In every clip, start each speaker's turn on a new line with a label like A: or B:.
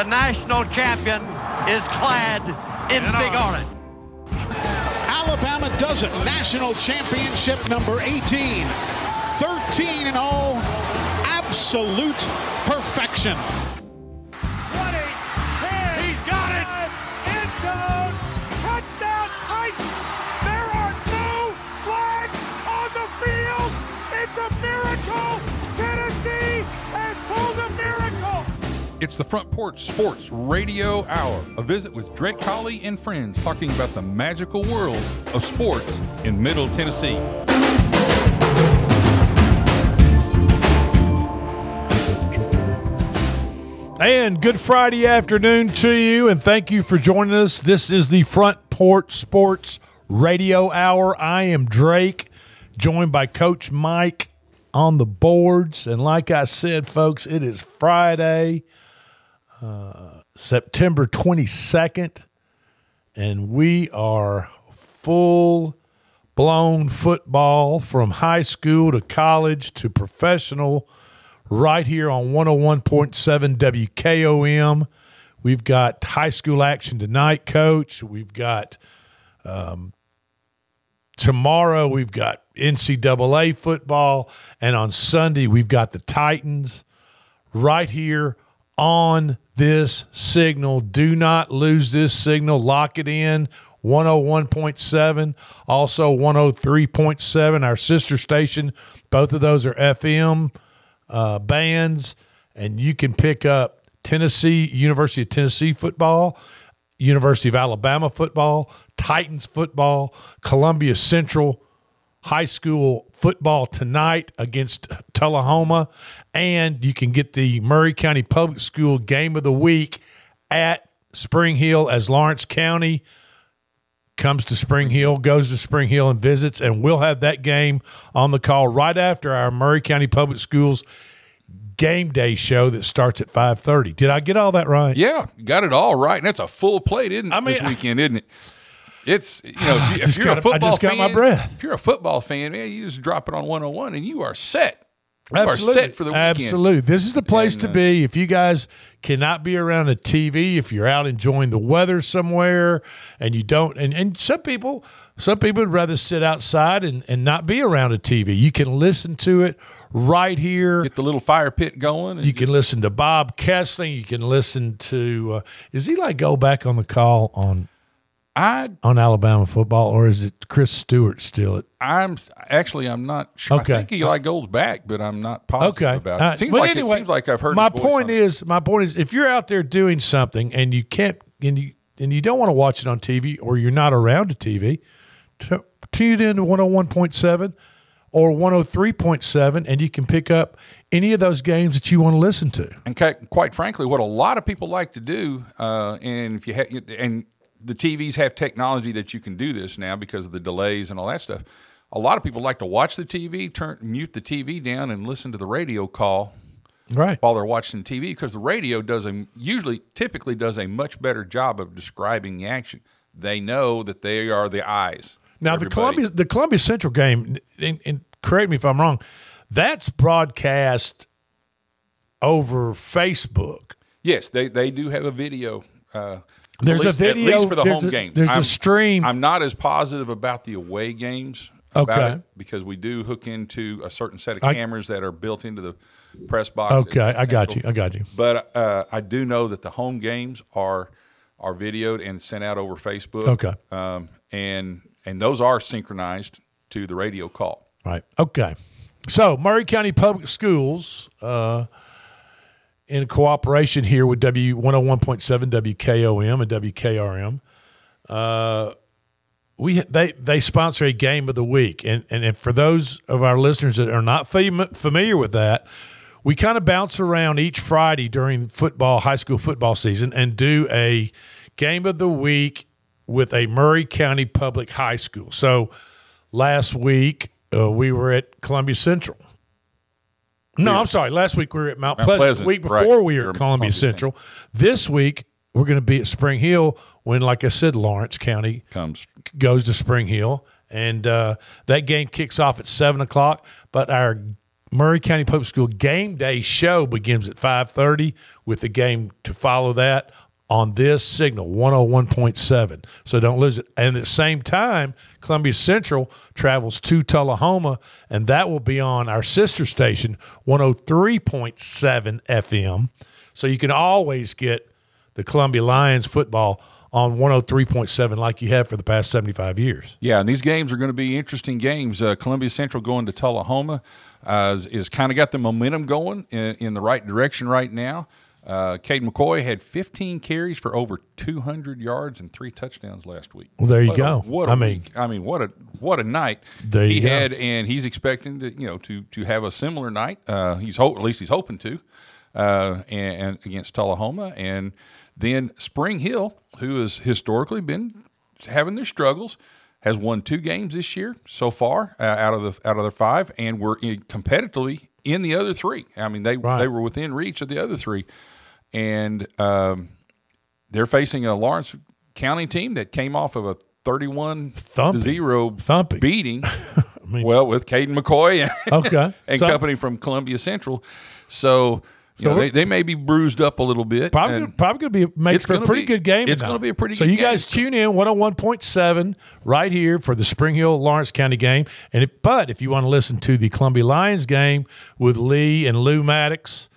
A: one. The national champion is clad in big orange.
B: Alabama does it. National championship number 18. 13 in all. Absolute perfection.
C: It's
D: the Front Porch Sports Radio Hour, a visit with Drake Colley and friends talking about the magical world of sports in Middle Tennessee.
E: And good Friday afternoon to you, and thank you for joining us. This is the Front Porch Sports Radio Hour. I am Drake, joined by Coach Mike on the boards. And like I said, folks, it is Friday, September 22nd, and we are full blown football from high school to college to professional right here on 101.7 WKOM. We've got high school action tonight, coach. We've got um, tomorrow, we've got NCAA football. And on Sunday, we've got the Titans right here on this signal. Do not lose this signal. Lock it in. 101.7, also 103.7, our sister station. Both of those are FM uh, bands, and you can pick up Tennessee, University of Tennessee football, University of Alabama football, Titans football, Columbia Central High School football tonight against Tullahoma, and you can get the Maury County Public School game of the week at Spring Hill as Lawrence County comes to Spring Hill, goes to Spring Hill and visits, and we'll have that game on the call right after our Maury County Public Schools game day show that starts at 5.30 did i get all that right
D: Yeah, got it all right. And that's a full plate, isn't it?
E: I mean,
D: this weekend, isn't it? It's you know, if, you, if you're
E: got-
D: a football
E: I just got my breath.
D: If you're a football fan, man, you just drop it on 101 and you are set. You are set for the weekend.
E: Absolutely. This is the place
D: And,
E: to
D: uh,
E: be. If you guys cannot be around a TV, if you're out enjoying the weather somewhere and you don't and, and some people some people would rather sit outside and, and not be around a TV. You can listen to it right here.
D: Get the little fire pit going. And
E: You can listen to Bob Kesling. You can listen to uh, is he like go back on the call on
D: I
E: on Alabama football or is it Chris Stewart still at
D: I'm actually I'm not sure.
E: Okay.
D: I think Eli goes back, but I'm not positive
E: Okay.
D: about it.
E: Uh,
D: seems
E: but
D: like
E: anyway,
D: it seems like I've heard.
E: My point
D: on-
E: is, my point is, if you're out there doing something and you can't, and you and you don't want to watch it on TV, or you're not around a TV, tune in to 101.7 or 103.7, and you can pick up any of those games that you want to listen to.
D: And quite frankly, what a lot of people like to do, uh, and if you ha- and the TVs have technology that you can do this now because of the delays and all that stuff. A lot of people like to watch the TV, turn mute the TV down, and listen to the radio call
E: Right.
D: while they're watching TV because the radio does a usually typically does a much better job of describing the action. They know that they are the eyes.
E: Now the Columbia the Columbia Central game, and, and correct me if I'm wrong, that's broadcast over Facebook.
D: Yes, they, they do have a video. Uh,
E: There's
D: at
E: a
D: least,
E: video-
D: at least for the
E: there's
D: home
E: a-
D: games.
E: there's a
D: I'm,
E: stream.
D: I'm not as positive about the away games.
E: Okay.
D: it because we do hook into a certain set of
E: I-
D: cameras that are built into the press box.
E: Okay, I got you. I got you.
D: But uh, I do know that the home games are are videoed and sent out over Facebook.
E: Okay.
D: Um, and and those are synchronized to the radio call.
E: Right. Okay. So Maury County Public Schools, uh, in cooperation here with W one hundred one point seven WKOM and WKRM, uh, we they they sponsor a game of the week, and and, and for those of our listeners that are not fam- familiar with that. We kind of bounce around each Friday during football, high school football season, and do a game of the week with a Maury County Public High School. So last week uh, we were at Columbia Central. No, I'm sorry. Last week we were at Mount,
D: Mount
E: Pleasant.
D: Pleasant,
E: The week
D: right.
E: before we were at Columbia,
D: Columbia
E: Central. This week we're going to be at Spring Hill when, like I said, Lawrence County
D: Comes
E: goes to Spring Hill, and uh, that game kicks off at seven o'clock. But our Maury County Public School game day show begins at 5:30 with the game to follow that on this signal 101.7. So don't lose it. And at the same time, Columbia Central travels to Tullahoma and that will be on our sister station 103.7 FM. So you can always get the Columbia Lions football on 103.7 like you have for the past 75 years.
D: Yeah, and these games are going to be interesting games. Uh, Columbia Central going to Tullahoma uh, is, is kind of got the momentum going in, in the right direction right now. Uh, Caden McCoy had 15 carries for over 200 yards and three touchdowns last week.
E: Well, there you
D: What
E: go.
D: A, what a
E: I mean-
D: week. I mean, what a what a night
E: There
D: he
E: go.
D: had, and he's expecting to you know to to have a similar night. Uh, he's hope at least he's hoping to, uh, and, and against Tullahoma, and then Spring Hill, who has historically been having their struggles, has won two games this year so far uh, out of the out of their five, and were in, competitively in the other three. I mean, they
E: Right.
D: they were within reach of the other three, and um, they're facing a Lawrence County team that came off of a 31
E: Thumping.
D: 0
E: Thumping.
D: beating. well, with Caden McCoy and,
E: Okay.
D: and
E: So-
D: company from Columbia Central. So,
E: So
D: know, they, they may be bruised up a little bit.
E: Probably, probably going to be make for a pretty
D: be-
E: good game.
D: it's gonna be a pretty
E: So you guys
D: game.
E: tune in 101.7 right here for the Spring Hill Lawrence County game. And it, but if you want to listen to the Columbia Lions game with Lee and Lou Maddox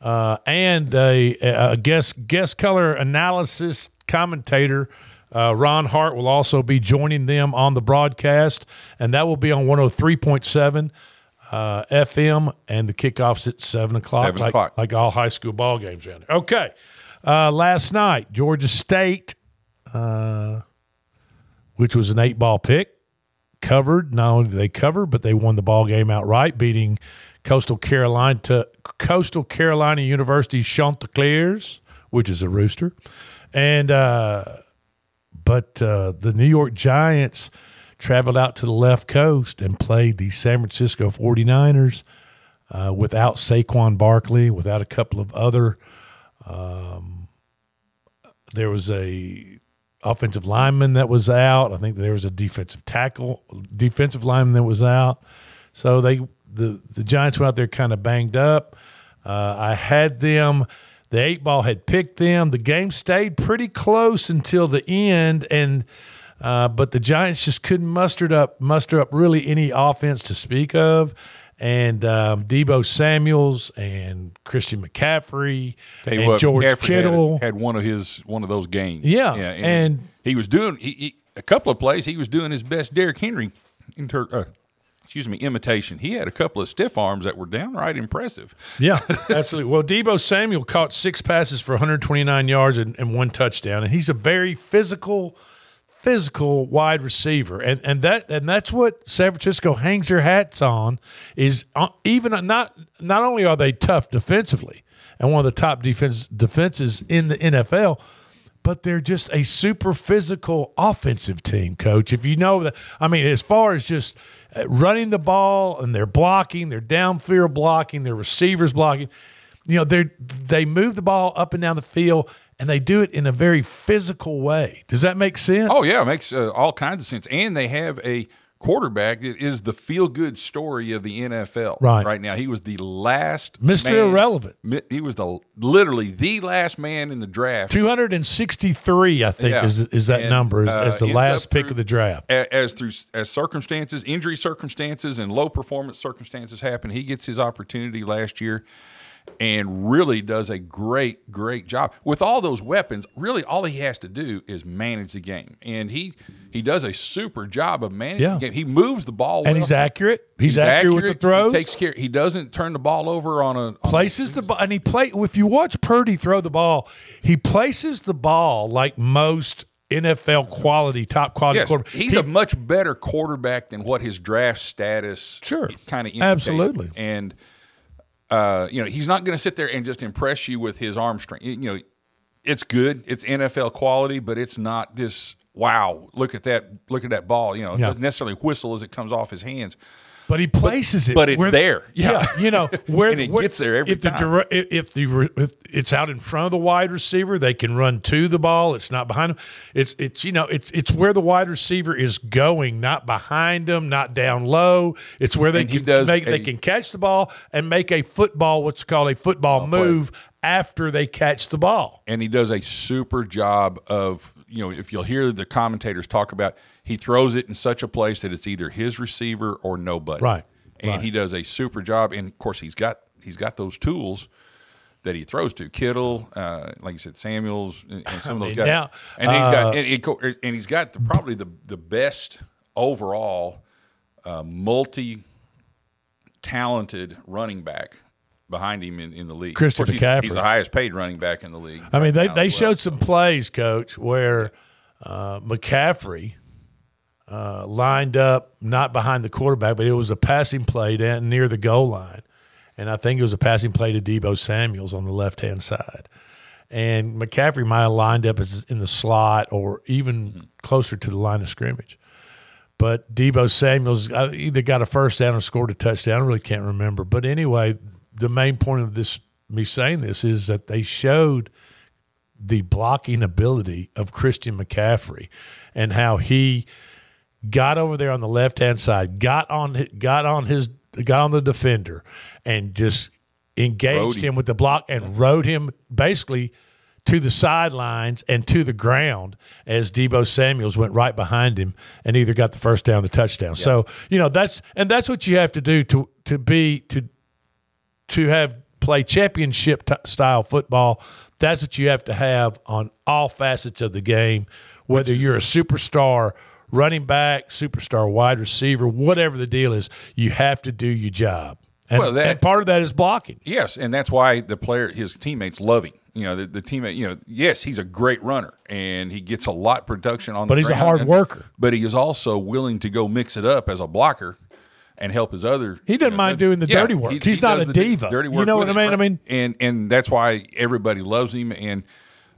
E: uh, and a, a guest guest color analysis commentator. Uh, Ron Hart will also be joining them on the broadcast, and that will be on 103.7 uh, FM, and the kickoff's at 7 o'clock,
D: Seven
E: like,
D: o'clock.
E: like all high school ball games around there. Okay. Uh, last night, Georgia State, uh, which was an eight ball pick, covered. Not only did they cover, but they won the ball game outright, beating Coastal Carolina to Coastal Carolina University Chanticleers, which is a rooster. And uh, but uh, the New York Giants traveled out to the left coast and played the San Francisco 49ers uh, without Saquon Barkley, without a couple of other. Um, there was a offensive lineman that was out. I think there was a defensive tackle, defensive lineman that was out. So they the the Giants went out there kind of banged up. Uh, I had them. The eight ball had picked them. The game stayed pretty close until the end, and uh, but the Giants just couldn't muster up muster up really any offense to speak of. And um, Deebo Samuels and Christian McCaffrey and
D: what,
E: George
D: McCaffrey had-
E: Kittle.
D: had, one of his one of those games.
E: Yeah, and-
D: he was doing he, he, a couple of plays. He was doing his best Derrick Henry inter, uh, excuse me imitation. He had a couple of stiff arms that were downright impressive.
E: Yeah, absolutely. Well, Deebo Samuel caught six passes for 129 yards and, and one touchdown, and he's a very physical, physical wide receiver, and and that and that's what San Francisco hangs their hats on. Is uh, even not not only are they tough defensively and one of the top defense defenses in the NFL. But they're just a super physical offensive team, coach. If you know that, I mean, as far as just uh, running the ball and they're blocking, they're downfield blocking, their receivers blocking. You know, they they move the ball up and down the field, and they do it in a very physical way. Does that make sense?
D: Oh yeah, it makes uh, all kinds of sense. And they have a quarterback that is the feel good story of the NFL
E: Right.
D: right now. He was the last
E: Mr.
D: man-
E: Irrelevant.
D: He was the literally the last man in the draft
E: 263, I think,
D: Yeah.
E: is is that
D: And,
E: number as,
D: uh,
E: as the last pick
D: through-
E: of the draft.
D: As through as circumstances, injury circumstances, and low performance circumstances happen, he gets his opportunity last year, and really does a great, great job with all those weapons. Really, all he has to do is manage the game, and he he does a super job of managing
E: Yeah.
D: the game. He moves the ball,
E: And
D: well.
E: he's accurate. He's, accurate, with the throws.
D: He takes care. He doesn't turn the ball over on a on a-
E: places the ball, and he play. If you watch Purdy throw the ball, he places the ball like most NFL quality, top quality
D: Yes,
E: quarterback.
D: he's
E: He-
D: a much better quarterback than what his draft status
E: Sure.
D: kind of
E: Absolutely.
D: and uh, you know he's not going to sit there and just impress you with his arm strength. You know, it's good, it's NFL quality, but it's not this wow. Look at that! Look at that ball! You know, it
E: Yeah.
D: doesn't necessarily whistle as it comes off his hands.
E: But he places it,
D: but it's
E: where-
D: there. Yeah.
E: you know where
D: And it
E: where-
D: gets there every
E: if the
D: time.
E: dire- if the if it's out in front of the wide receiver, they can run to the ball. It's not behind them. It's it's you know it's it's where the wide receiver is going, not behind them, not down low. It's where they
D: And
E: can
D: does
E: make they can catch the ball and make a football, what's called a football
D: play.
E: move after they catch the ball.
D: and he does a super job of you know if you'll hear the commentators talk about he throws it in such a place that it's either his receiver or nobody.
E: Right,
D: and
E: right.
D: he does a super job. And of course he's got he's got those tools that he throws to. Kittle, uh, like you said, Samuels, and, and some of those guys.
E: now,
D: and he's got
E: uh,
D: and, he, and, he's got the, probably the the best overall uh, multi talented running back behind him in, in the league.
E: Christian
D: he's-
E: McCaffrey.
D: He's the highest paid running back in the league.
E: I mean,
D: right
E: they, they
D: well.
E: showed some plays, coach, where uh, McCaffrey uh, lined up not behind the quarterback, but it was a passing play down near the goal line. And I think it was a passing play to Deebo Samuels on the left hand side. And McCaffrey might have lined up as in the slot or even closer to the line of scrimmage. But Deebo Samuels either got a first down or scored a touchdown. I really can't remember. But anyway, the main point of this me saying this is that they showed the blocking ability of Christian McCaffrey and how he got over there on the left hand side, got on got on his got on the defender and just engaged
D: him.
E: him with the block and rode him basically to the sidelines and to the ground as Deebo Samuels went right behind him and either got the first down or the touchdown. So, you know, that's and that's what you have to do to to be to to have play championship t- style football. That's what you have to have on all facets of the game, whether you're a superstar running back, superstar wide receiver, whatever the deal is, you have to do your job. And,
D: Well, that-
E: and part of that is blocking.
D: Yes, and that's why the player, his teammates love him. You know, the, the teammate. You know, yes, he's a great runner and he gets a lot of production on.
E: But
D: the
E: he's a hard
D: and-
E: worker.
D: But he is also willing to go mix it up as a blocker and help his other.
E: He doesn't
D: you know,
E: mind doing the
D: yeah,
E: dirty work. He's not a diva.
D: Dirty work.
E: You
D: know
E: what I
D: him,
E: mean? I mean-
D: and and that's why everybody loves him. And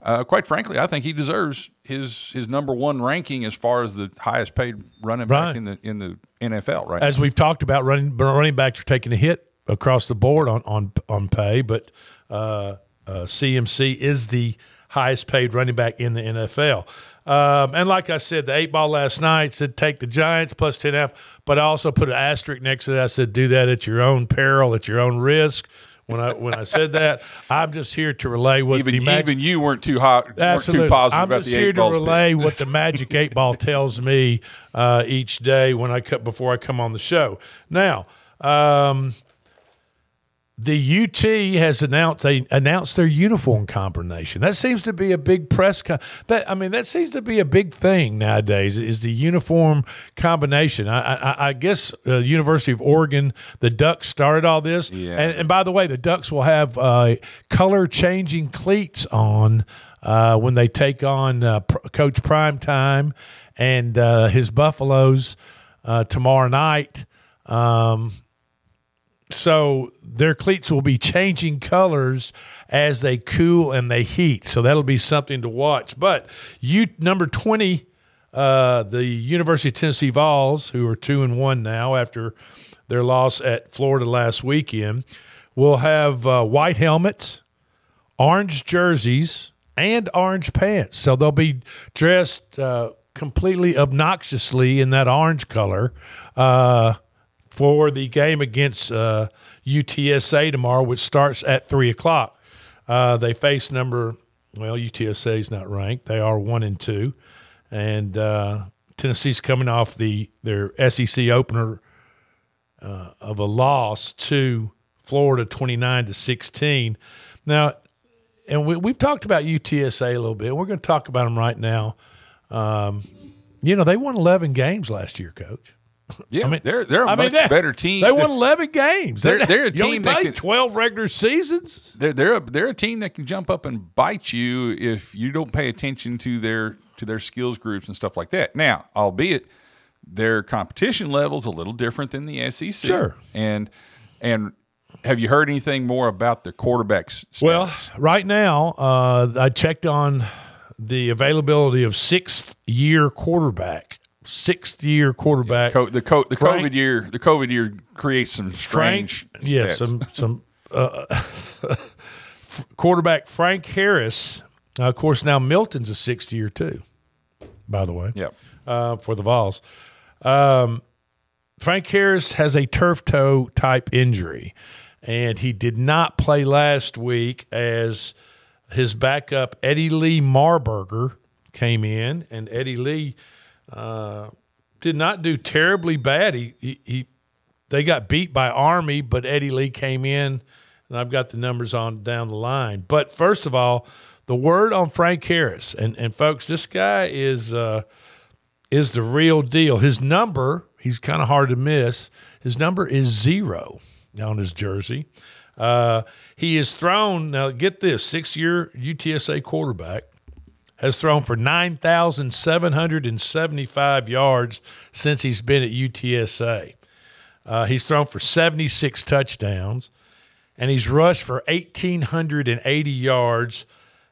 D: uh, quite frankly, I think he deserves his his number one ranking as far as the highest paid running back
E: Right.
D: in the in the NFL. Right.
E: As we've talked about, running running backs are taking a hit across the board on on on pay, but uh, uh, CMC is the highest paid running back in the NFL. Um, and like I said, the eight ball last night said take the Giants plus ten and a half, but I also put an asterisk next to that. I said do that at your own peril, at your own risk. When I when I said that, I'm just here to relay what
D: even
E: the Mag-
D: even you weren't too hot. Weren't
E: Absolutely.
D: too positive
E: I'm
D: about
E: just
D: the
E: here to relay what the magic eight ball tells me uh, each day when I cut before I come on the show. Now, um, the UT has announced they announced their uniform combination. That seems to be a big press. Co- that I mean, that seems to be a big thing nowadays. Is the uniform combination? I, I, I guess uh, University of Oregon, the Ducks started all this.
D: Yeah.
E: And, and by the way, the Ducks will have uh, color changing cleats on uh, when they take on uh, Pr- Coach Primetime and uh, his Buffaloes uh, tomorrow night. Um, so their cleats will be changing colors as they cool and they heat. So that'll be something to watch. But you number twenty, uh, the University of Tennessee Vols, who are two and one now after their loss at Florida last weekend, will have uh, white helmets, orange jerseys, and orange pants. So they'll be dressed uh, completely obnoxiously in that orange color. For the game against uh, UTSA tomorrow, which starts at three o'clock. Uh, they face number well, UTSA is not ranked; they are one and two, and uh, Tennessee's coming off the their SEC opener uh, of a loss to Florida, twenty nine to sixteen. Now, and we, we've talked about UTSA a little bit. We're going to talk about them right now. Um, you know, they won eleven games last year, Coach.
D: Yeah,
E: I mean,
D: they're they're a
E: I mean,
D: much
E: they-
D: better team.
E: They won eleven games.
D: They're- they're a team that can-
E: twelve regular seasons.
D: They're they're a, they're a team that can jump up and bite you if you don't pay attention to their to their skills groups and stuff like that. Now, albeit their competition level's a little different than the SEC.
E: Sure.
D: And and have you heard anything more about the quarterbacks?
E: Well, right now, uh, I checked on the availability of sixth year quarterback sixth year quarterback.
D: Co- the co- the
E: Frank-
D: COVID year the COVID year creates some strange
E: Frank, yeah,
D: stats.
E: some some uh, quarterback Frank Harris. Uh, of course, now Milton's a sixth year too. By the way,
D: Yep.
E: uh, for the Vols. Um, Frank Harris has a turf toe type injury, and he did not play last week as his backup Eddie Lee Marburger came in, and Eddie Lee uh, did not do terribly bad. He, he he they got beat by Army, but Eddie Lee came in, and I've got the numbers on down the line. But first of all, the word on Frank Harris, and and folks, this guy is uh, is the real deal. His number, he's kind of hard to miss. His number is zero on his jersey. Uh, he is thrown now. Get this: six-year UTSA quarterback has thrown for 9,775 yards since he's been at UTSA. Uh, he's thrown for 76 touchdowns, and he's rushed for 1,880 yards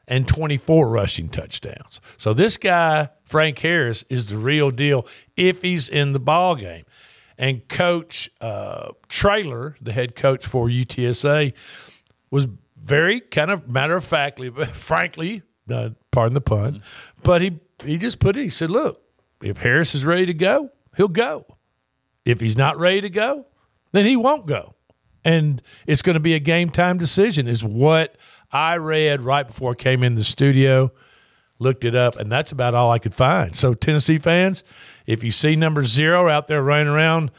E: and 24 rushing touchdowns. So this guy, Frank Harris, is the real deal if he's in the ball game. And Coach uh, Traylor, the head coach for UTSA, was very kind of matter of factly, frankly, uh, pardon the pun, mm-hmm. but he he just put it. He said, "Look, if Harris is ready to go, he'll go. If he's not ready to go, then he won't go. And it's going to be a game time decision." Is what I read right before I came in the studio. Looked it up, and that's about all I could find. So, Tennessee fans, if you see number zero out there running around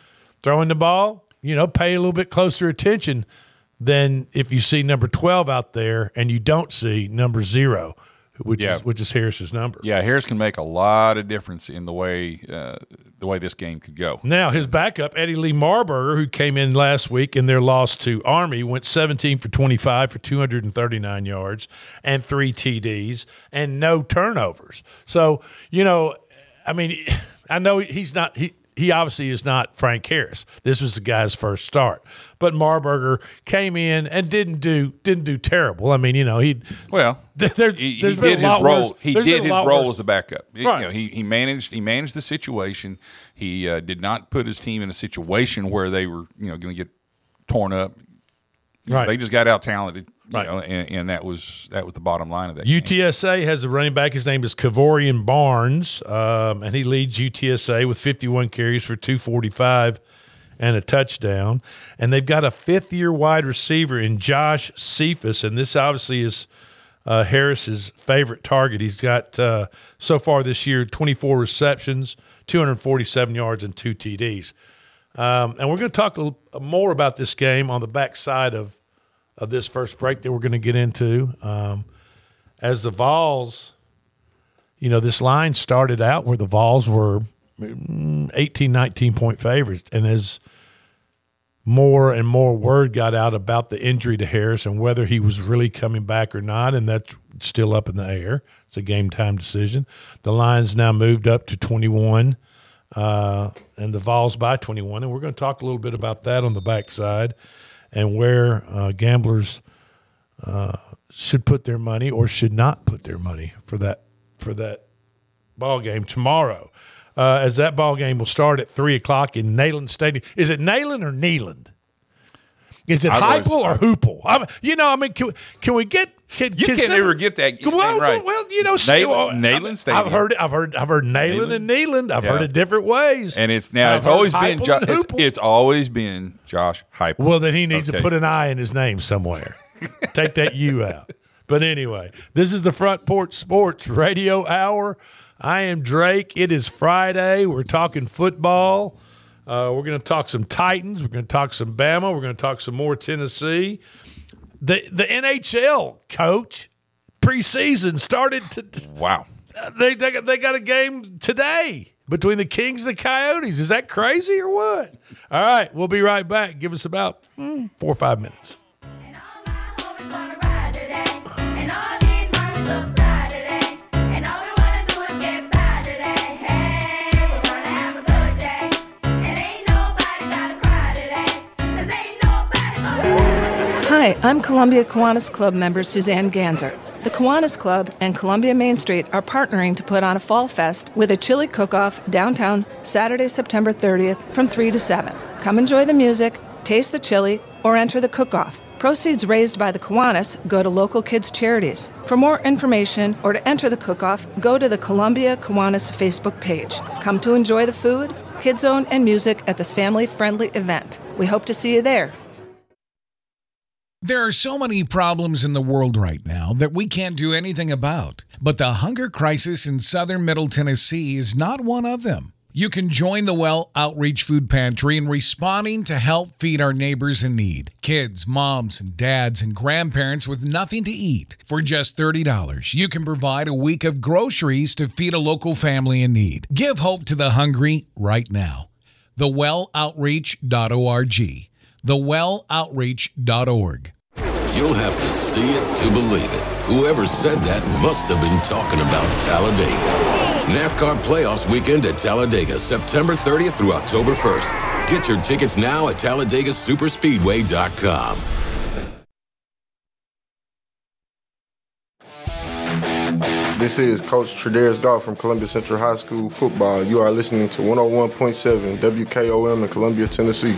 E: throwing the ball, you know, pay a little bit closer attention than if you see number 12 out there and you don't see number zero, which
D: Yeah.
E: is which is Harris's number.
D: Yeah, Harris can make a lot of difference in the way uh, the way this game could go.
E: Now his backup Eddie Lee Marburger, who came in last week in their loss to Army, went 17 for 25 for 239 yards and three TDs and no turnovers. So you know, I mean, I know he's not he. He obviously is not Frank Harris. This was the guy's first start, but Marburger came in and didn't do didn't do terrible. I mean, you know, he
D: Well,
E: There's-
D: he,
E: there's
D: he did his role.
E: worse-
D: He
E: there's
D: did his role
E: worse.
D: as a backup. You know, he he managed he managed the situation. He uh, did not put his team in a situation where they were you know going to get torn up.
E: Right.
D: They just got out talented. You
E: Right.
D: know, and, and that was that was the bottom line of that. game.
E: UTSA has a running back. His name is Kevorian Barnes, um, and he leads UTSA with 51 carries for 245 and a touchdown. And they've got a fifth year wide receiver in Josh Cephus, and this obviously is uh, Harris's favorite target. He's got uh, so far this year 24 receptions, 247 yards, and two TDs. Um, and we're going to talk a little more about this game on the backside of of this first break that we're going to get into. Um, as the Vols, you know, this line started out where the Vols were mm, 18, 19 point favorites. And as more and more word got out about the injury to Harris and whether he was really coming back or not, and that's still up in the air. It's a game time decision. The line's now moved up to 21, uh, and the Vols by 21. And we're going to talk a little bit about that on the backside and where uh, gamblers uh, should put their money or should not put their money for that for that ball game tomorrow. Uh, as that ball game will start at three o'clock in Neyland Stadium. Is it Neyland or Neyland? Is it
D: I've always-
E: Heupel or Hoople? I'm, you know, I mean, can, can we get? Can,
D: You
E: can
D: can't ever get that
E: Well,
D: right.
E: well, you know, I've-
D: Stadium.
E: I've heard, I've heard, I've heard Neyland, and Neyland. I've heard it different ways.
D: and it's now
E: I've
D: it's always been jo- it's, it's always been Josh Heupel.
E: Well, then he needs to put an I in his name somewhere. Take that U out. But anyway, this is the Front Porch Sports Radio Hour. I am Drake. It is Friday. We're talking football. Uh, we're going to talk some Titans. We're going to talk some Bama. We're going to talk some more Tennessee. The the NHL coach preseason started to
D: wow.
E: they they got, they got a game today between the Kings and the Coyotes. Is that crazy or what? All right, we'll be right back. Give us about hmm, four or five minutes.
F: Hi, I'm Columbia Kiwanis Club member Suzanne Ganzer. The Kiwanis Club and Columbia Main Street are partnering to put on a fall fest with a chili cook-off downtown Saturday, September 30th from 3 to 7. Come enjoy the music, taste the chili, or enter the cook-off. Proceeds raised by the Kiwanis go to local kids' charities. For more information or to enter the cook-off, go to the Columbia Kiwanis Facebook page. Come to enjoy the food, kids zone, and music at this family-friendly event. We hope to see you there.
G: There are so many problems in the world right now that we can't do anything about. But the hunger crisis in southern Middle Tennessee is not one of them. You can join the Well Outreach Food Pantry in responding to help feed our neighbors in need kids, moms, and dads, and grandparents with nothing to eat. For just $30, you can provide a week of groceries to feed a local family in need. Give hope to the hungry right now. TheWellOutreach.org. TheWellOutreach.org.
H: You'll have to see it to believe it. Whoever said that must have been talking about Talladega. NASCAR Playoffs weekend at Talladega, September 30th through October 1st. Get your tickets now at TalladegaSuperspeedway.com.
I: This is Coach Tredaris Goff from Columbia Central High School football. You are listening to 101.7 WKOM in Columbia, Tennessee.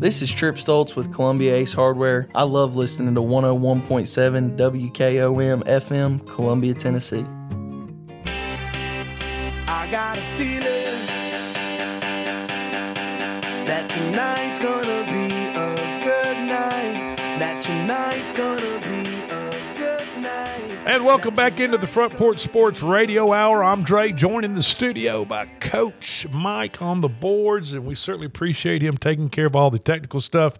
J: This is Trip Stoltz with Columbia Ace Hardware. I love listening to 101.7 WKOM FM, Columbia, Tennessee.
K: I got a feeling that tonight's gonna be
E: And welcome back into the Front Porch Sports Radio Hour. I'm Dre, joined in the studio by Coach Mike on the boards, and we certainly appreciate him taking care of all the technical stuff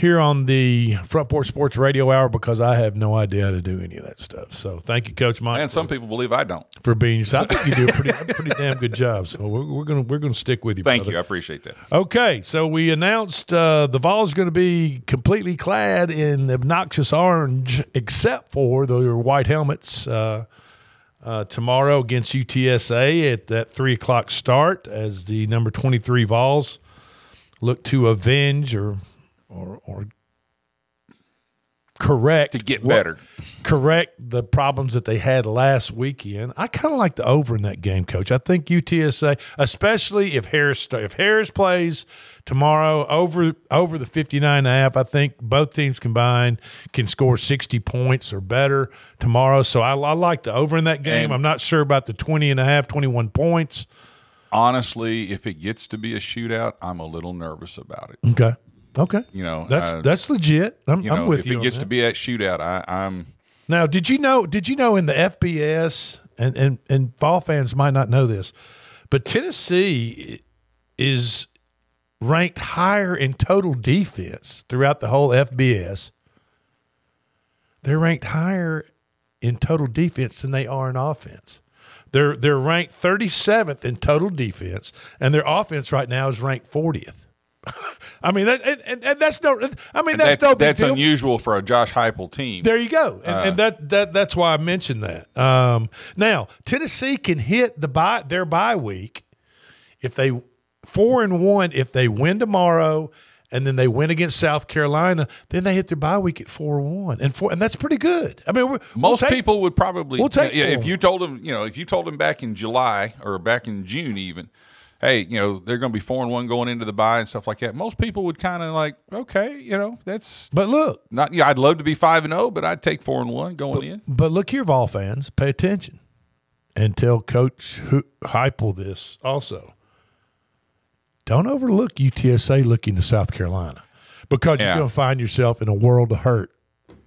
E: here on the Front Porch Sports Radio Hour because I have no idea how to do any of that stuff. So thank you, Coach Mike.
D: And some people believe I don't.
E: for being. So I think you do a pretty, pretty damn good job. So we're, we're gonna we're gonna stick with you.
D: Thank
E: brother.
D: you. I appreciate that.
E: Okay, so we announced uh, the Vols going to be completely clad in obnoxious orange, except for their white helmets. Uh, uh, tomorrow against UTSA at that three o'clock start, as the number twenty-three Vols look to avenge or or, or correct
D: To get
E: what-
D: better.
E: correct the problems that they had last weekend. I kind of like the over in that game, Coach. I think UTSA, especially if Harris if Harris plays tomorrow over over the 59 and a half, I think both teams combined can score 60 points or better tomorrow. So I, I like the over in that game.
D: And-
E: I'm not sure about the 20 and a half, 21 points.
D: Honestly, if it gets to be a shootout, I'm a little nervous about it.
E: Okay. Okay.
D: You know,
E: That's
D: uh,
E: that's legit. I'm,
D: you
E: I'm with
D: if
E: you.
D: it gets
E: that.
D: to be that shootout, I, I'm
E: Now, did you know? Did you know in the FBS and and and fall fans might not know this, but Tennessee is ranked higher in total defense throughout the whole FBS. They're ranked higher in total defense than they are in offense. They're they're ranked 37th in total defense, and their offense right now is ranked 40th. I mean, that, and, and, that's no. I mean, that's,
D: that's,
E: no big
D: that's
E: deal.
D: unusual for a Josh Heupel team.
E: There you go, and,
D: Uh,
E: and that that that's why I mentioned that. Um, now Tennessee can hit the bye their bye week if they four and one if they win tomorrow, and then they win against South Carolina, then they hit their bye week at four and one, and four and that's pretty good. I mean, we're, we'll
D: Most
E: take-
D: people would probably
E: we'll take
D: yeah, if you told them, you know, if you told them back in July or back in June even, hey, you know, they're going to be four and one going into the bye and stuff like that. Most people would kind of like, okay, you know, that's.
E: But look,
D: not yeah, I'd love to be five and zero, but I'd take four and one going in.
E: But look here, Vol fans, pay attention and tell Coach Heupel this also. Don't overlook UTSA looking to South Carolina because
D: Yeah.
E: you're going to find yourself in a world of hurt.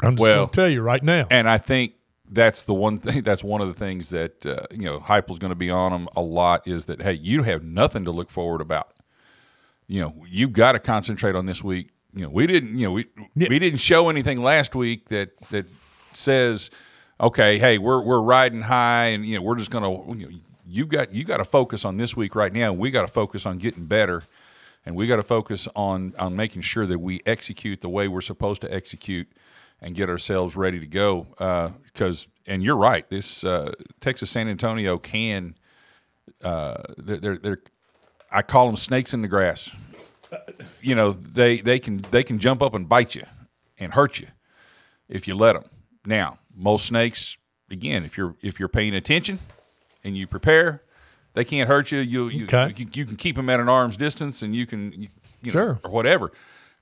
E: I'm just
D: Well,
E: going to tell you right now.
D: And I think that's the one thing. That's one of the things that uh, you know Heupel's going to be on them a lot is that hey, you have nothing to look forward about. You know, you've got to concentrate on this week. You know, we didn't. You know, we we didn't show anything last week that that says, okay, hey, we're we're riding high, and you know, we're just going to. You, know, you got you got to focus on this week right now. We got to focus on getting better, and we got to focus on on making sure that we execute the way we're supposed to execute and get ourselves ready to go. Because, and you're right, this uh, Texas San Antonio can, uh, they're, they're, they're, I call them snakes in the grass. You know, they they can they can jump up and bite you and hurt you if you let them. Now, most snakes, again, if you're if you're paying attention and you prepare, they can't hurt you. You you,
E: Okay.
D: you, can, you can keep them at an arm's distance, and you can you, you know,
E: Sure.
D: or whatever.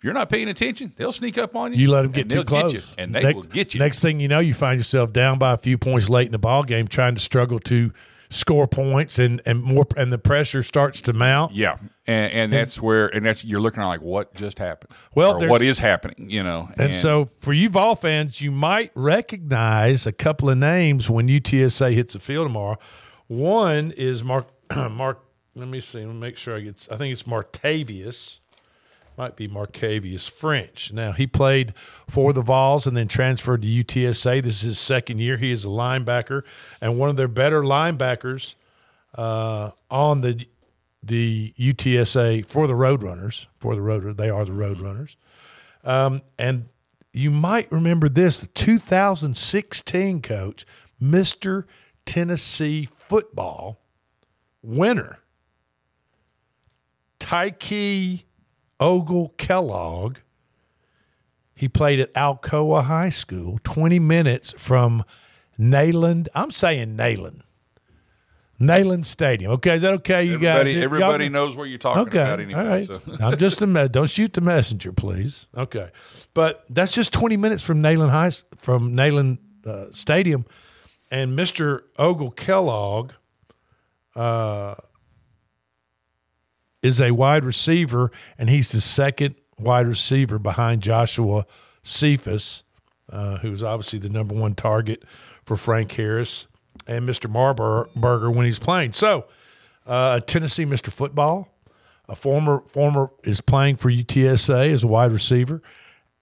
D: If you're not paying attention, they'll sneak up on you.
E: You let them get
D: and
E: too close,
D: get you, and they
E: next,
D: will get you.
E: Next thing you know, you find yourself down by a few points late in the ball game, trying to struggle to score points, and and more, and the pressure starts to mount.
D: Yeah, and, and that's where, and that's you're looking at like what just happened.
E: Well,
D: or what is happening? You know,
E: And, so, for you Vol fans, you might recognize a couple of names when UTSA hits the field tomorrow. One is Mark. Mark. Let me see. Let me make sure I get. I think it's Martavius. Might be Marcavius French. Now he played for the Vols and then transferred to UTSA. This is his second year. He is a linebacker and one of their better linebackers uh, on the the UTSA for the Roadrunners. For the Road, they are the Roadrunners. Um, and you might remember this: the 2016 coach, Mister Tennessee football winner, Tykee Ogle Kellogg. He played at Alcoa High School, 20 minutes from Nayland. I'm saying Nayland. Nayland Stadium. Okay, is that okay, you
D: Everybody,
E: guys?
D: everybody
E: Y'all-
D: knows what you're talking
E: okay,
D: about anyway.
E: All right.
D: so.
E: I'm just a me- don't shoot the messenger, please. Okay, but that's just 20 minutes from Nayland High from Nayland uh, Stadium, and Mr. Ogle Kellogg uh, is a wide receiver, and he's the second wide receiver behind Joshua Cephus, uh, who's obviously the number one target for Frank Harris and Mr. Marburger when he's playing. So, uh, Tennessee Mr. Football, a former former is playing for UTSA as a wide receiver,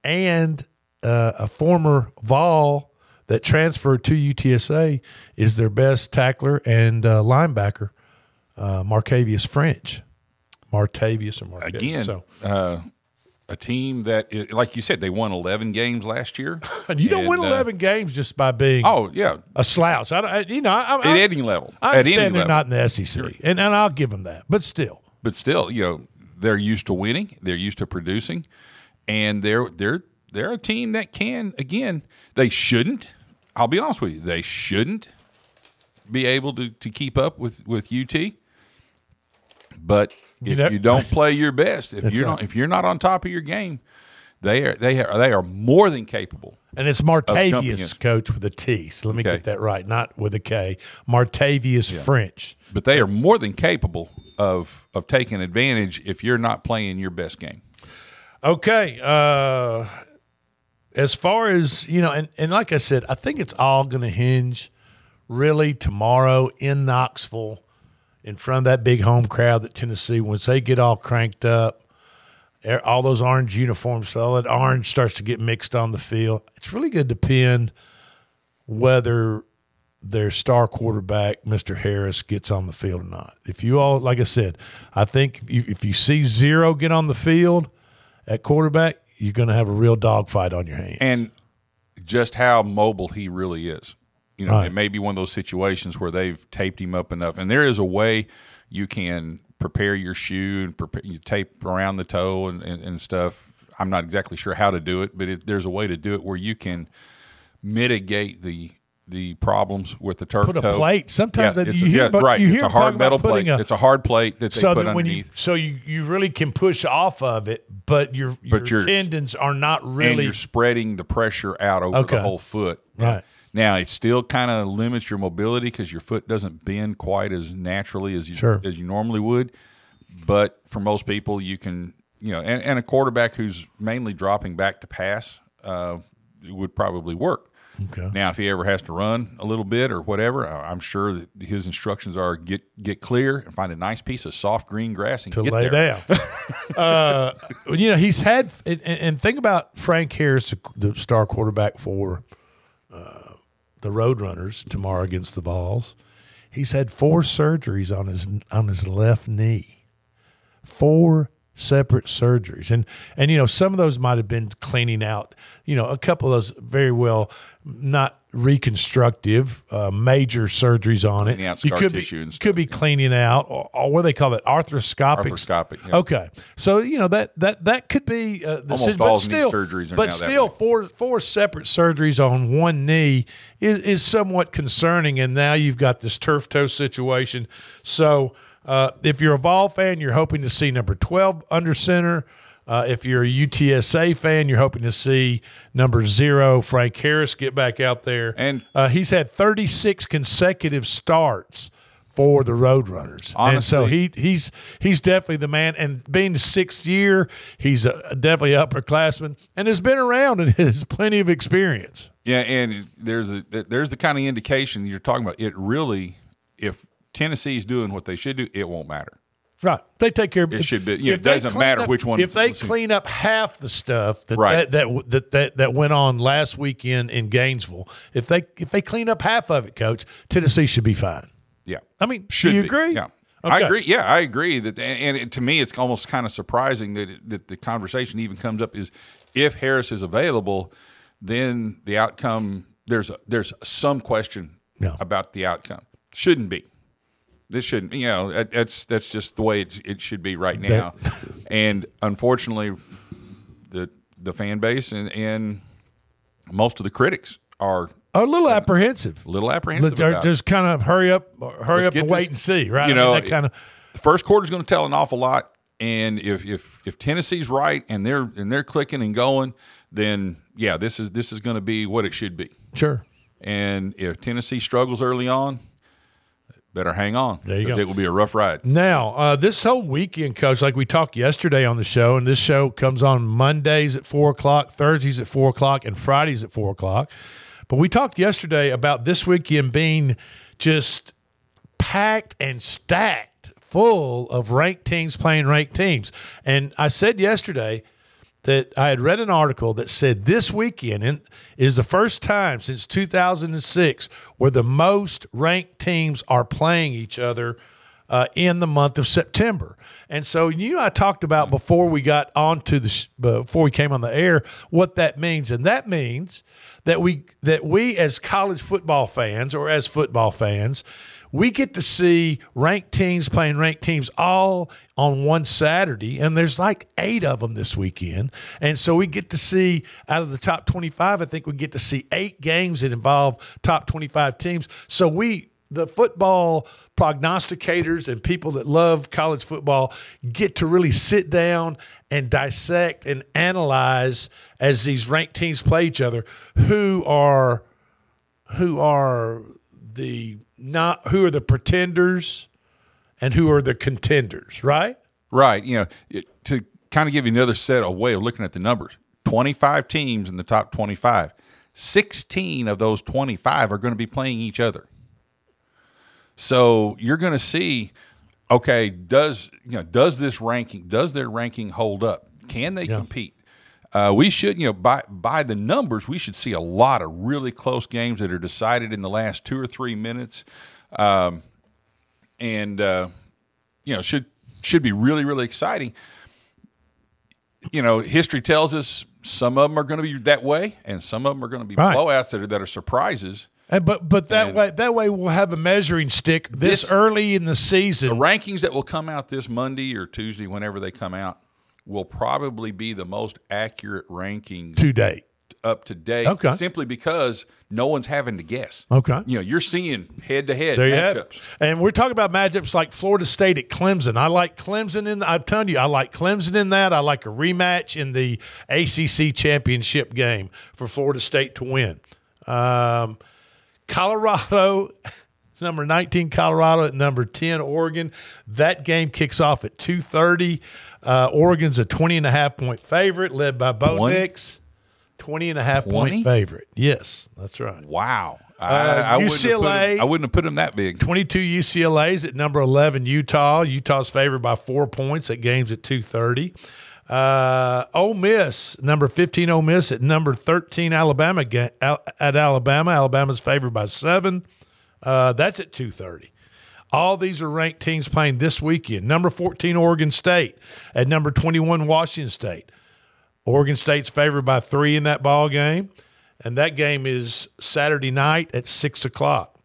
E: and uh, a former Vol that transferred to UTSA is their best tackler and uh, linebacker, uh, Marcavius French. Martavius or Marcavius.
D: Again,
E: So,
D: uh, a team that, like you said, they won 11 games last year.
E: and you don't win
D: And, uh,
E: 11 games just by being
D: Oh, yeah.
E: a slouch. I, don't- I you know, I, I,
D: At any level.
E: I understand they're
D: level.
E: not in the SEC, and, and I'll give them that. But still,
D: but still, you know, they're used to winning. They're used to producing, and they're they're they're a team that can. Again, they shouldn't. I'll be honest with you. They shouldn't be able to, to keep up with with UT. But if
E: know-
D: you don't play your best, if you're
E: right.
D: not if you're not on top of your game, they are they are they are more than capable.
E: and it's Martavius, coach, with a T. So let me
D: Okay.
E: get that right, not with a K. Martavius French.
D: But they are more than capable of of taking advantage if you're not playing your best game.
E: Okay. Uh, as far as, you know, and, and like I said, I think it's all going to hinge really tomorrow in Knoxville in front of that big home crowd that Tennessee, once they get all cranked up, all those orange uniforms, all that orange starts to get mixed on the field. It's really going to depend whether their star quarterback, Mr. Harris, gets on the field or not. If you all, like I said, I think if you see zero get on the field at quarterback, you're going to have a real dogfight on your hands.
D: and just how mobile he really is. You know,
E: Right.
D: it may be one of those situations where they've taped him up enough, and there is a way you can prepare your shoe and prepare, you tape around the toe and, and, and stuff. I'm not exactly sure how to do it, but it, there's a way to do it where you can mitigate the the problems with the turf
E: Put a
D: toe.
E: plate. Sometimes that-
D: it's
E: you
D: a,
E: hear
D: yeah,
E: about-
D: right.
E: you
D: it's a hard metal plate.
E: a-
D: it's a hard plate that they
E: so
D: put
E: that when you
D: underneath.
E: so you, you really can push off of it, but your your
D: But
E: tendons are not
D: and
E: really
D: you're spreading the pressure out over
E: Okay.
D: the whole foot.
E: Right.
D: Now it still kind of limits your mobility because your foot doesn't bend quite as naturally as you
E: Sure.
D: as you normally would. But for most people, you can you know, and, and a quarterback who's mainly dropping back to pass uh, would probably work.
E: Okay.
D: Now, if he ever has to run a little bit or whatever, I'm sure that his instructions are get get clear and find a nice piece of soft green grass and
E: to lay
D: there.
E: down. uh, you know, he's had, and, and think about Frank Harris, the- star quarterback for the Roadrunners tomorrow against the Vols. He's had four surgeries on his on his left knee. Four separate surgeries, and and you know some of those might have been cleaning out. You know, a couple of those very well not reconstructive, uh, major surgeries on
D: Cleaning
E: it.
D: out
E: you could
D: tissue
E: be,
D: and stuff,
E: could be cleaning out, or, or what do they call it, arthroscopic.
D: Arthroscopic, yeah.
E: Okay, so you know that that that could be uh, the
D: Almost
E: decision,
D: all
E: but
D: knee
E: still,
D: surgeries are
E: but
D: now that
E: still four four separate surgeries on one knee is is somewhat concerning, and now you've got this turf toe situation. So uh, if you're a Vol fan, you're hoping to see number twelve under center. Uh, if you're a UTSA fan, you're hoping to see number zero Frank Harris get back out there.
D: And
E: uh, he's had 36 consecutive starts for the Roadrunners, and so he he's he's definitely the man. And being the sixth year, he's a, definitely upperclassman and has been around and has plenty of experience.
D: Yeah, and there's a there's the kind of indication you're talking about. It really, if Tennessee's doing what they should do, it won't matter.
E: Right, they take care. of
D: It should be- you know, it doesn't matter
E: up-
D: which one-
E: If they clean up half the stuff that
D: Right.
E: that, that that that that went on last weekend in Gainesville, if they if they clean up half of it, Coach, Tennessee should be fine.
D: Yeah,
E: I mean,
D: should
E: you
D: be.
E: agree?
D: Yeah, I agree. Yeah, I agree that, and, to me, it's almost kind of surprising that it, that the conversation even comes up is if Harris is available, then the outcome there's a, there's some question about the outcome. Shouldn't be. This shouldn't. You know, that, that's that's just the way it, it should be right now. and unfortunately, the the fan base and and most of the critics are
E: a little apprehensive.
D: A little apprehensive.
E: They're just kind of hurry up, hurry
D: Let's
E: up and wait
D: this-
E: and see, right?
D: You
E: I mean,
D: know,
E: that kind of
D: the first quarter is going to tell an awful lot. And if if if Tennessee's right and they're and they're clicking and going, then yeah, this is this is going to be what it should be.
E: sure.
D: And if Tennessee struggles early on, better hang on.
E: There you go.
D: It will be a rough ride.
E: Now, uh, this whole weekend, coach, like we talked yesterday on the show, and this show comes on Mondays at four o'clock, Thursdays at four o'clock, and Fridays at four o'clock. But we talked yesterday about this weekend being just packed and stacked full of ranked teams playing ranked teams. And I said yesterday that I had read an article that said this weekend is the first time since 2006 where the most ranked teams are playing each other uh, in the month of September. And so you and I talked about before we got onto the sh- before we came on the air what that means, and that means that we that we as college football fans or as football fans we get to see ranked teams playing ranked teams all on one Saturday, and there's like eight of them this weekend. And so we get to see out of the top 25, I think we get to see eight games that involve top 25 teams. So we, the football prognosticators and people that love college football, get to really sit down and dissect and analyze as these ranked teams play each other who are who are the not who are the pretenders and who are the contenders, right?
D: Right. You know, it, to kind of give you another set of way of looking at the numbers 25 teams in the top 25. 16 of those 25 are going to be playing each other. So you're going to see, okay, does you know does this ranking does their ranking hold up? Can they compete? Uh, we should, you know, by by the numbers, we should see a lot of really close games that are decided in the last two or three minutes, um, and uh, you know should should be really really exciting. You know, history tells us some of them are going to be that way, and some of them are going to be
E: Right.
D: blowouts that are that are surprises.
E: And, but but that
D: And-
E: way that way we'll have a measuring stick this,
D: This-
E: early in the season.
D: The rankings that will come out this Monday or Tuesday, whenever they come out, will probably be the most accurate ranking
E: To date.
D: up to date.
E: Okay.
D: Simply because no one's having to guess.
E: Okay.
D: You know, you're seeing head to head
E: There you have it.
D: matchups.
E: And we're talking about matchups like Florida State at Clemson. I like Clemson in. I'm telling you, I like Clemson in that. I like a rematch in the ACC championship game for Florida State to win. Um, Colorado, number 19, Colorado at number 10, Oregon. That game kicks off at 2:30. Uh, Oregon's a 20 and a half point favorite, led by Bo
D: 20?
E: Nix. 20 and a half
D: 20?
E: point favorite. Yes, that's right.
D: Wow. I,
E: Uh,
D: I wouldn't have
E: UCLA.
D: him- I wouldn't have put them that big.
E: 22 UCLA's at number 11 Utah. Utah's favored by four points at games at 230. Uh, Ole Miss, number 15 Ole Miss at number 13 Alabama at Alabama. Alabama's favored by seven. Uh, that's at 230. All these are ranked teams playing this weekend. Number 14 Oregon State at number 21 Washington State. Oregon State's favored by three in that ball game, and that game is Saturday night at six o'clock.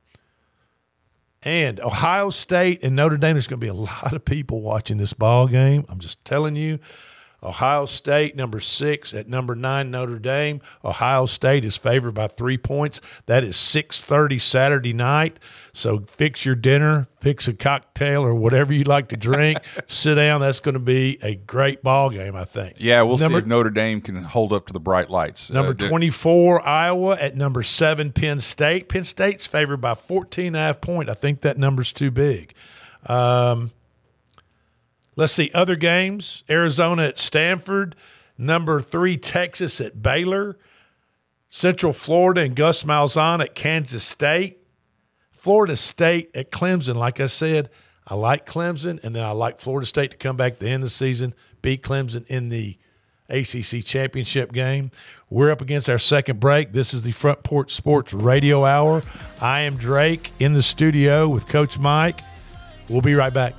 E: And Ohio State and Notre Dame, there's going to be a lot of people watching this ball game. I'm just telling you. Ohio State, number six at number nine, Notre Dame. Ohio State is favored by three points. That is 6:30 Saturday night. So fix your dinner, fix a cocktail or whatever you like to drink. sit down. That's going to be a great ball game, I think.
D: Yeah, we'll
E: Number-
D: see if Notre Dame can hold up to the bright lights.
E: Number
D: Uh,
E: 24, Iowa at number seven, Penn State. Penn State's favored by 14 and a half point. I think that number's too big. Um, let's see, other games Arizona at Stanford, number three, Texas at Baylor, Central Florida and Gus Malzahn at Kansas State, Florida State at Clemson. Like I said, I like Clemson, and then I like Florida State to come back at the end of the season, beat Clemson in the ACC championship game. We're up against our second break. This is the Front Porch Sports Radio Hour. I am Drake in the studio with Coach Mike. We'll be right back.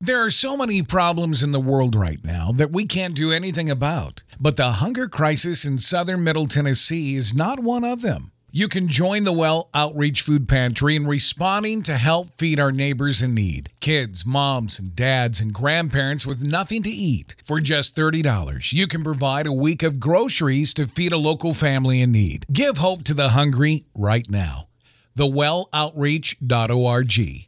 G: There are so many problems in the world right now that we can't do anything about. But the hunger crisis in southern Middle Tennessee is not one of them. You can join the Well Outreach Food Pantry in responding to help feed our neighbors in need kids, moms, and dads, and grandparents with nothing to eat. For just $30, you can provide a week of groceries to feed a local family in need. Give hope to the hungry right now. TheWellOutreach.org.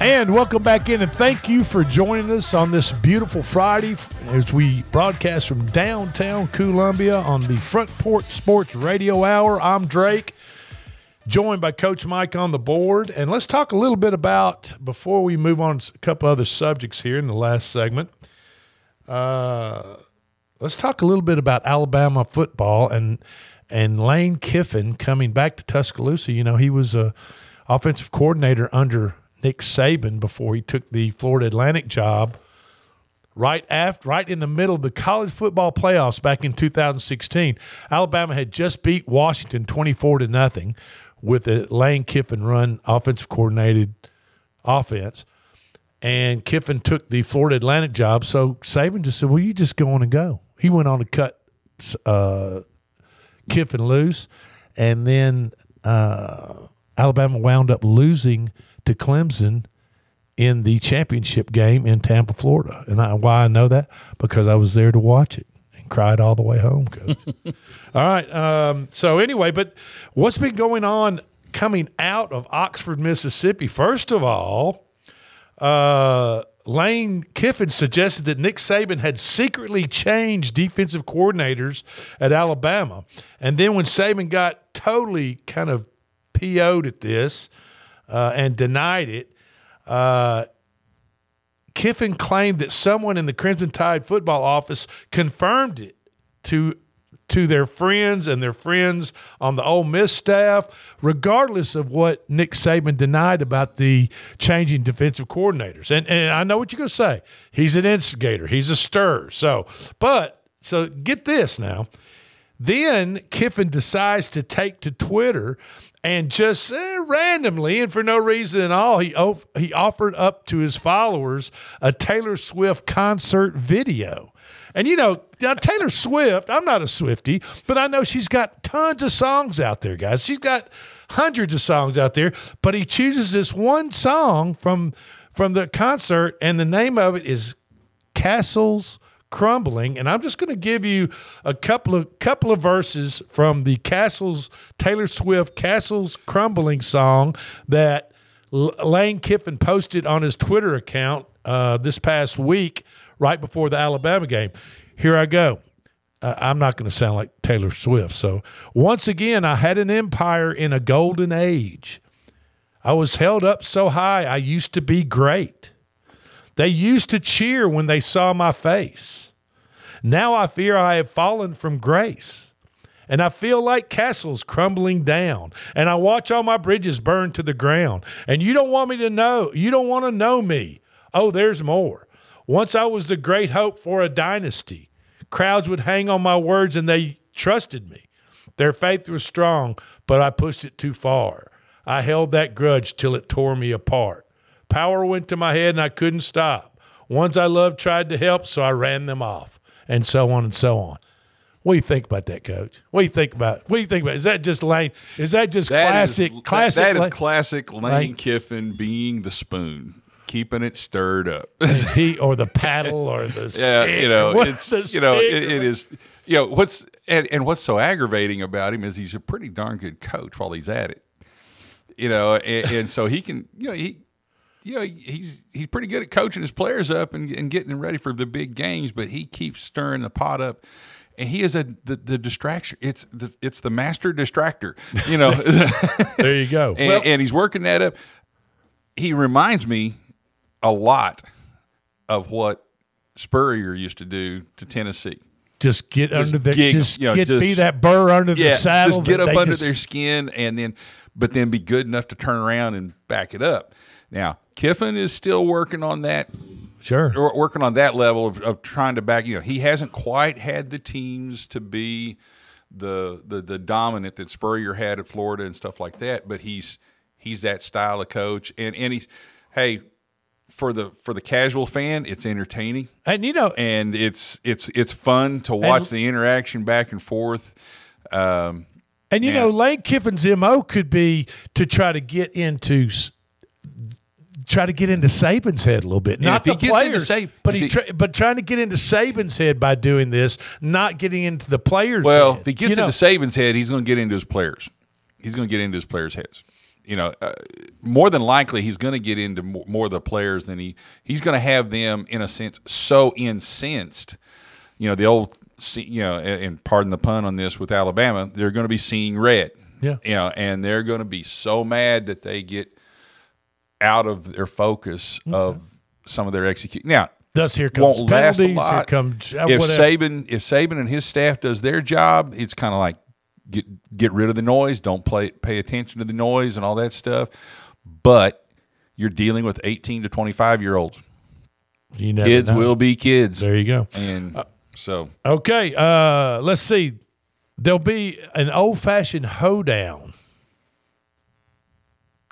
E: And welcome back in, and thank you for joining us on this beautiful Friday as we broadcast from downtown Columbia on the Front Porch Sports Radio Hour. I'm Drake, joined by Coach Mike on the board. And let's talk a little bit about, before we move on to a couple other subjects here in the last segment, uh, let's talk a little bit about Alabama football and and Lane Kiffin coming back to Tuscaloosa. You know, he was a offensive coordinator under Nick Saban before he took the Florida Atlantic job right after right in the middle of the college football playoffs back in 2016 alabama had just beat washington 24 to nothing with a lane kiffin run offensive coordinated offense. And kiffin took the florida atlantic job. So saban just said well you just go on and go. He went on to cut uh, kiffin loose. And then uh, alabama wound up losing to clemson in the championship game in Tampa, Florida. And I, why I know that? Because I was there to watch it and cried all the way home, coach. all right. Um, so, anyway, but what's been going on coming out of Oxford, Mississippi? First of all, uh, Lane Kiffin suggested that Nick Saban had secretly changed defensive coordinators at Alabama. And then when Saban got totally kind of PO'd at this uh, and denied it, uh, Kiffin claimed that someone in the Crimson Tide football office confirmed it to to their friends and their friends on the Ole Miss staff, regardless of what Nick Saban denied about the changing defensive coordinators. And and I know what you're going to say. He's an instigator. He's a stir. So, but so get this now. Then Kiffin decides to take to Twitter and just eh, randomly and for no reason at all, he op- he offered up to his followers a Taylor Swift concert video. And you know, now Taylor Swift, I'm not a Swifty, but I know she's got tons of songs out there, guys. She's got hundreds of songs out there, but he chooses this one song from from the concert, and the name of it is Castles crumbling and i'm just going to give you a couple of couple of verses from the castles taylor swift castles crumbling song that lane kiffin posted on his twitter account uh, this past week right before the alabama game. Here i go. Uh, i'm not going to sound like taylor swift so once again i had an empire in a golden age. I was held up so high i used to be great they used to cheer when they saw my face. Now I fear I have fallen from grace. And I feel like castles crumbling down. And I watch all my bridges burn to the ground. And you don't want me to know. You don't want to know me. Oh, there's more. Once I was the great hope for a dynasty. Crowds would hang on my words and they trusted me. Their faith was strong, but I pushed it too far. I held that grudge till it tore me apart. Power went to my head and I couldn't stop. Ones I loved tried to help, so I ran them off, and so on and so on. What do you think about that, Coach? What do you think about? What do you think about? Is that just Lane? Is that just
D: That
E: classic?
D: is-
E: classic.
D: That is
E: Lane?
D: classic Lane
E: Lane.
D: Kiffin being the spoon, keeping it stirred up.
E: he or the paddle or the
D: yeah,
E: stick
D: you know,
E: what-
D: it's you know, it, it is. You know what's and, and what's so aggravating about him is he's a pretty darn good coach while he's at it. You know, and, and so he can, you know, he, you know, he's he's pretty good at coaching his players up and, and getting them ready for the big games, but he keeps stirring the pot up. And he is a the, the distraction. It's the it's the master distractor. You know,
E: there you go.
D: and,
E: Well-
D: and he's working that up. He reminds me a lot of what Spurrier used to do to Tennessee.
E: Just get
D: Just
E: under the
D: gig-
E: just
D: you know,
E: get be that burr under
D: yeah,
E: the saddle.
D: Just get up under
E: just-
D: their skin and then, but then be good enough to turn around and back it up. Now Kiffin is still working on that.
E: Sure,
D: working on that level of, of trying to back. You know, he hasn't quite had the teams to be the the the dominant that Spurrier had at Florida and stuff like that. But he's he's that style of coach, and and he's hey. for the for the casual fan, it's entertaining,
E: and you know,
D: and it's it's it's fun to watch the interaction back and forth. Um,
E: And you know, Lane Kiffin's mo could be to try to get into try to get into Saban's head a little bit.
D: Yeah,
E: Not
D: he
E: the players,
D: Sab-
E: but he, try, but trying to get into Saban's head by doing this, not getting into the players.
D: Well,
E: head.
D: if he gets
E: You know,
D: into Saban's head, he's going to get into his players. He's going to get into his players' heads. You know, uh, more than likely, he's going to get into more, more of the players than he. He's going to have them, in a sense, so incensed. You know, the old, see- you know, and pardon the pun on this with Alabama, they're going to be seeing red.
E: Yeah.
D: You know, and they're going to be so mad that they get out of their focus of some of their execution. Now,
E: Thus, here comes
D: won't last a
E: penalties, here comes, uh,
D: if
E: whatever.
D: Saban, if Saban and his staff does their job, it's kind of like get get rid of the noise, don't play pay attention to the noise and all that stuff. But you're dealing with 18 to 25 year olds. Kids
E: know.
D: will be kids.
E: There you go.
D: And so
E: Okay, uh, let's see. There'll be an old fashioned hoedown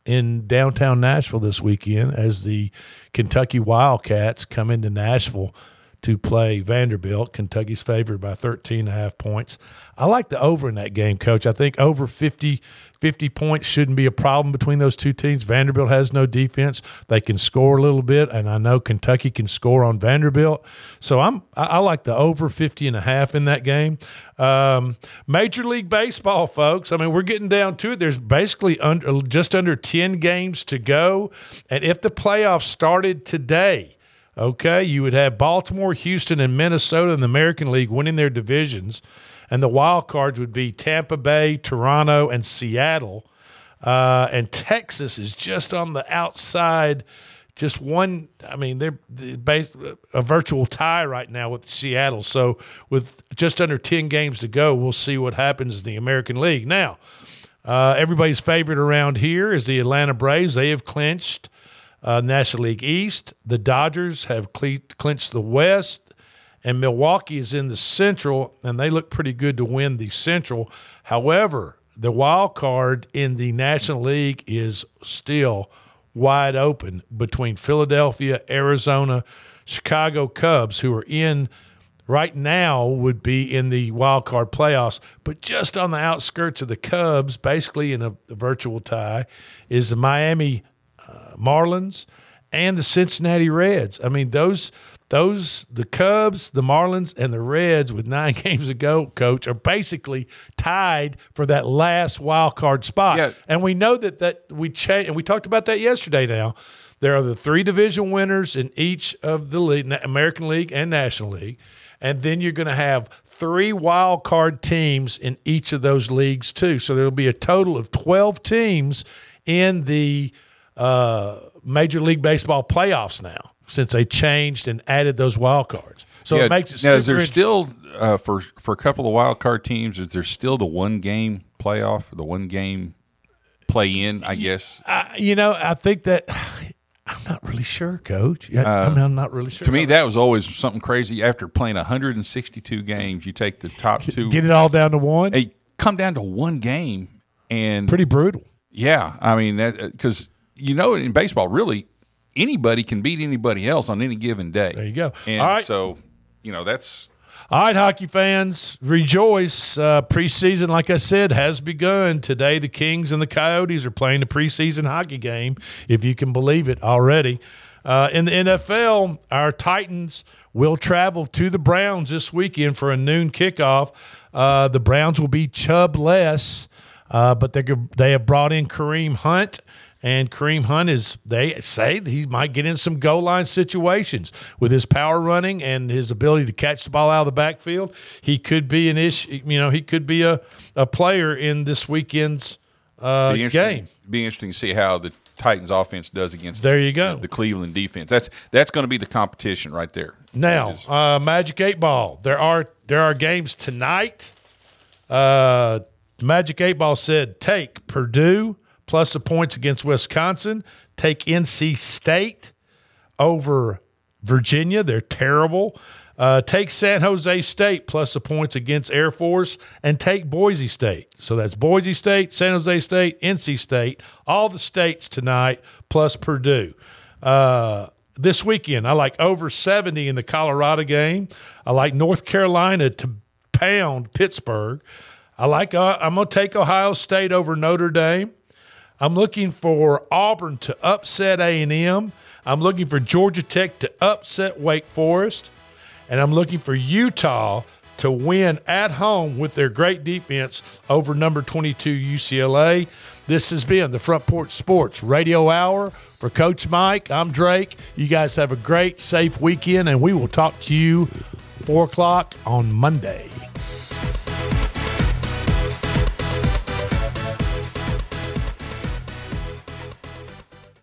E: in downtown Nashville this weekend as the Kentucky Wildcats come into Nashville to play Vanderbilt. Kentucky's favored by 13 and a half points. I like the over in that game, coach. I think over 50, 50 points shouldn't be a problem between those two teams. Vanderbilt has no defense. They can score a little bit, and I know Kentucky can score on Vanderbilt. So I'm I, I like the over 50 and a half in that game. Um, Major League Baseball, folks. I mean, we're getting down to it. There's basically under just under 10 games to go. And if the playoffs started today, Okay, you would have Baltimore, Houston, and Minnesota in the American League winning their divisions, and the wild cards would be Tampa Bay, Toronto, and Seattle. Uh, and Texas is just on the outside, just one. I mean, they're, they're bas- a virtual tie right now with Seattle. So with just under ten games to go, we'll see what happens in the American League. Now, uh, everybody's favorite around here is the Atlanta Braves. They have clinched uh, National League East. The Dodgers have cle- clinched the West, and Milwaukee is in the Central, and they look pretty good to win the Central. However, the wild card in the National League is still wide open between Philadelphia, Arizona, Chicago Cubs, who are in right now would be in the wild card playoffs, but just on the outskirts of the Cubs, basically in a, a virtual tie, is the Miami uh, Marlins and the Cincinnati Reds. I mean, those those the Cubs, the Marlins, and the Reds with nine games to go, coach, are basically tied for that last wild card spot. And we know that that we cha- and we talked about that yesterday. Now there are the three division winners in each of the league, American League and National League, and then you're going to have three wild card teams in each of those leagues too. So there'll be a total of twelve teams in the uh, Major League Baseball playoffs now since they changed and added those wild cards. So
D: Yeah,
E: it makes it
D: now. Is there still uh, for for a couple of wild card teams? Is there still the one game playoff, the one game play in? I guess.
E: I, you know, I think that I'm not really sure, Coach. I, I
D: Uh,
E: mean, I'm not really sure.
D: To me, that was always something crazy. After playing 162 games, you take the top two,
E: get it all down to one.
D: Hey, come down to one game, and
E: pretty brutal.
D: Yeah, I mean that because you know in baseball, really anybody can beat anybody else on any given day. There
E: you go.
D: And
E: All right.
D: so you know that's
E: All right, hockey fans, rejoice. Uh, preseason, like I said, has begun. Today, the Kings and the Coyotes are playing the preseason hockey game, if you can believe it already. Uh, in the NFL, our Titans will travel to the Browns this weekend for a noon kickoff. Uh, the Browns will be Chubb-less, uh, but they they have brought in Kareem Hunt. And Kareem Hunt is, they say he might get in some goal line situations with his power running and his ability to catch the ball out of the backfield. He could be an issue, you know, he could be a, a player in this weekend's uh,
D: be
E: game.
D: Be interesting to see how the Titans offense does against
E: There you go.
D: the, the Cleveland defense. That's that's going to be the competition right there.
E: Now, uh, Magic Eight Ball. There are there are games tonight. Uh, Magic Eight Ball said take Purdue plus the points against Wisconsin. Take NC State over Virginia. They're terrible. Uh, take San Jose State plus the points against Air Force and take Boise State. So that's Boise State, San Jose State, NC State, all the states tonight plus Purdue. Uh, this weekend. I like over 70 in the Colorado game. I like North Carolina to pound Pittsburgh. I like uh, I'm going to take Ohio State over Notre Dame. I'm looking for Auburn to upset A&M. I'm looking for Georgia Tech to upset Wake Forest, and I'm looking for Utah to win at home with their great defense over number 22 UCLA. This has been the Front Porch Sports Radio Hour for Coach Mike. I'm Drake. You guys have a great, safe weekend, and we will talk to you four o'clock on Monday.